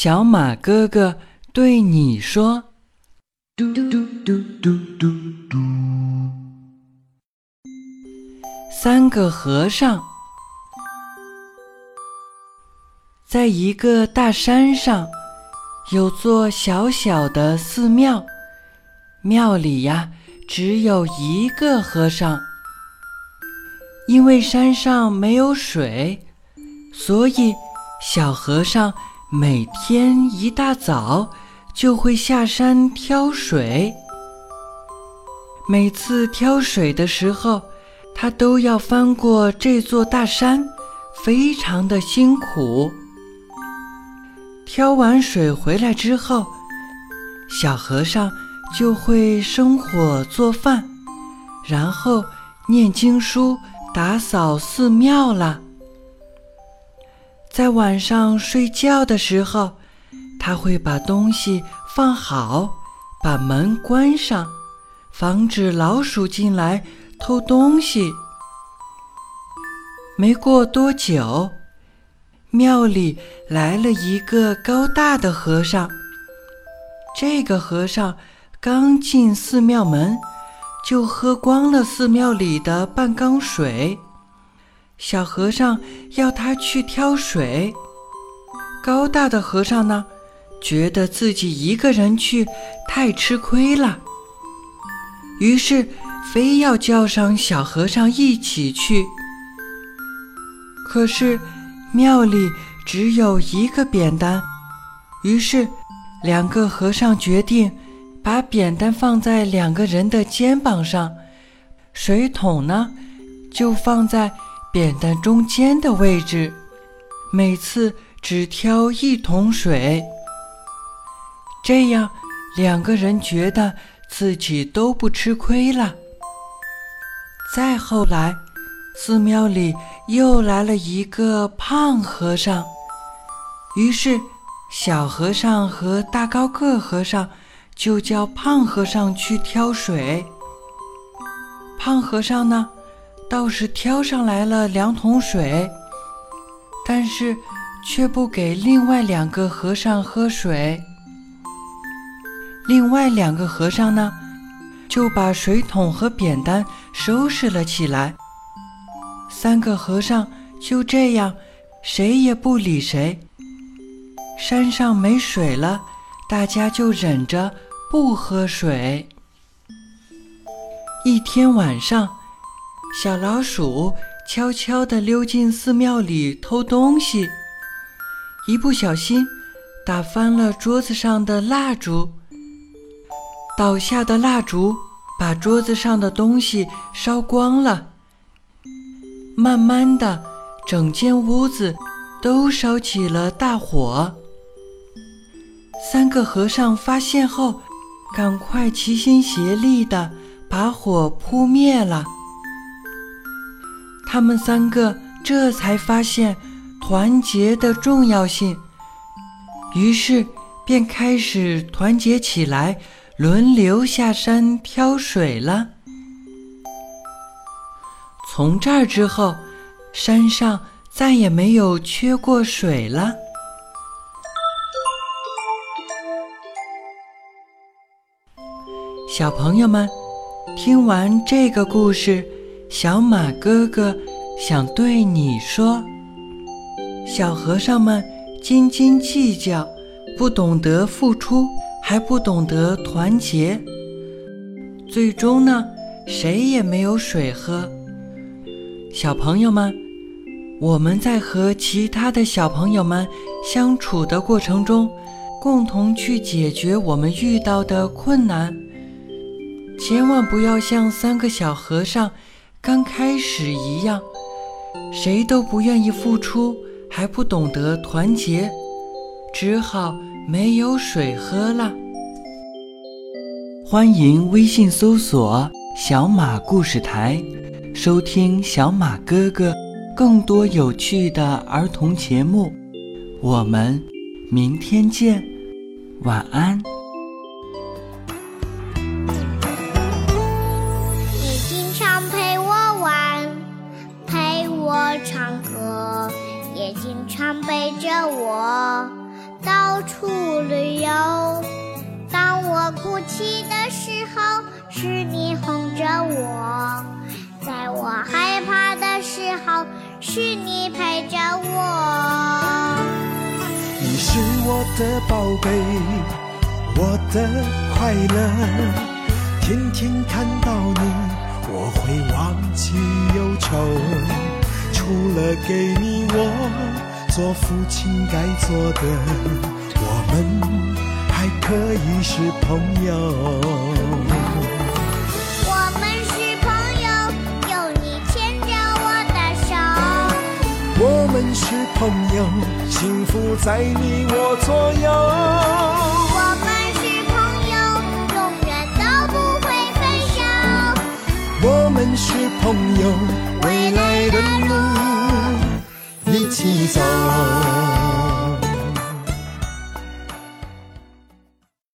小马哥哥对你说：“嘟嘟嘟嘟嘟嘟。”三个和尚在一个大山上，有座小小的寺庙，庙里呀只有一个和尚。因为山上没有水，所以小和尚。每天一大早就会下山挑水。每次挑水的时候，他都要翻过这座大山，非常的辛苦。挑完水回来之后，小和尚就会生火做饭，然后念经书、打扫寺庙了。在晚上睡觉的时候，他会把东西放好，把门关上，防止老鼠进来偷东西。没过多久，庙里来了一个高大的和尚。这个和尚刚进寺庙门，就喝光了寺庙里的半缸水。小和尚要他去挑水，高大的和尚呢，觉得自己一个人去太吃亏了，于是非要叫上小和尚一起去。可是庙里只有一个扁担，于是两个和尚决定把扁担放在两个人的肩膀上，水桶呢就放在。扁担中间的位置，每次只挑一桶水，这样两个人觉得自己都不吃亏了。再后来，寺庙里又来了一个胖和尚，于是小和尚和大高个和尚就叫胖和尚去挑水。胖和尚呢？倒是挑上来了两桶水，但是却不给另外两个和尚喝水。另外两个和尚呢，就把水桶和扁担收拾了起来。三个和尚就这样，谁也不理谁。山上没水了，大家就忍着不喝水。一天晚上。小老鼠悄悄地溜进寺庙里偷东西，一不小心打翻了桌子上的蜡烛。倒下的蜡烛把桌子上的东西烧光了。慢慢的，整间屋子都烧起了大火。三个和尚发现后，赶快齐心协力地把火扑灭了。他们三个这才发现团结的重要性，于是便开始团结起来，轮流下山挑水了。从这儿之后，山上再也没有缺过水了。小朋友们，听完这个故事。小马哥哥想对你说：小和尚们斤斤计较，不懂得付出，还不懂得团结，最终呢，谁也没有水喝。小朋友们，我们在和其他的小朋友们相处的过程中，共同去解决我们遇到的困难，千万不要像三个小和尚。刚开始一样，谁都不愿意付出，还不懂得团结，只好没有水喝了。欢迎微信搜索“小马故事台”，收听小马哥哥更多有趣的儿童节目。我们明天见，晚安。我唱歌，也经常背着我到。处旅游。当我哭泣的时候，是你哄着我；在我害怕的时候，是你陪着我。你是我的宝贝，我的快乐。天天看到你，我会忘记忧愁。除了给你我做父亲该做的，我们还可以是朋友。我们是朋友，有你牵着我的手。我们是朋友，幸福在你我左右。我们是朋友，永远都不会分手。我们是朋友，为的路一起走。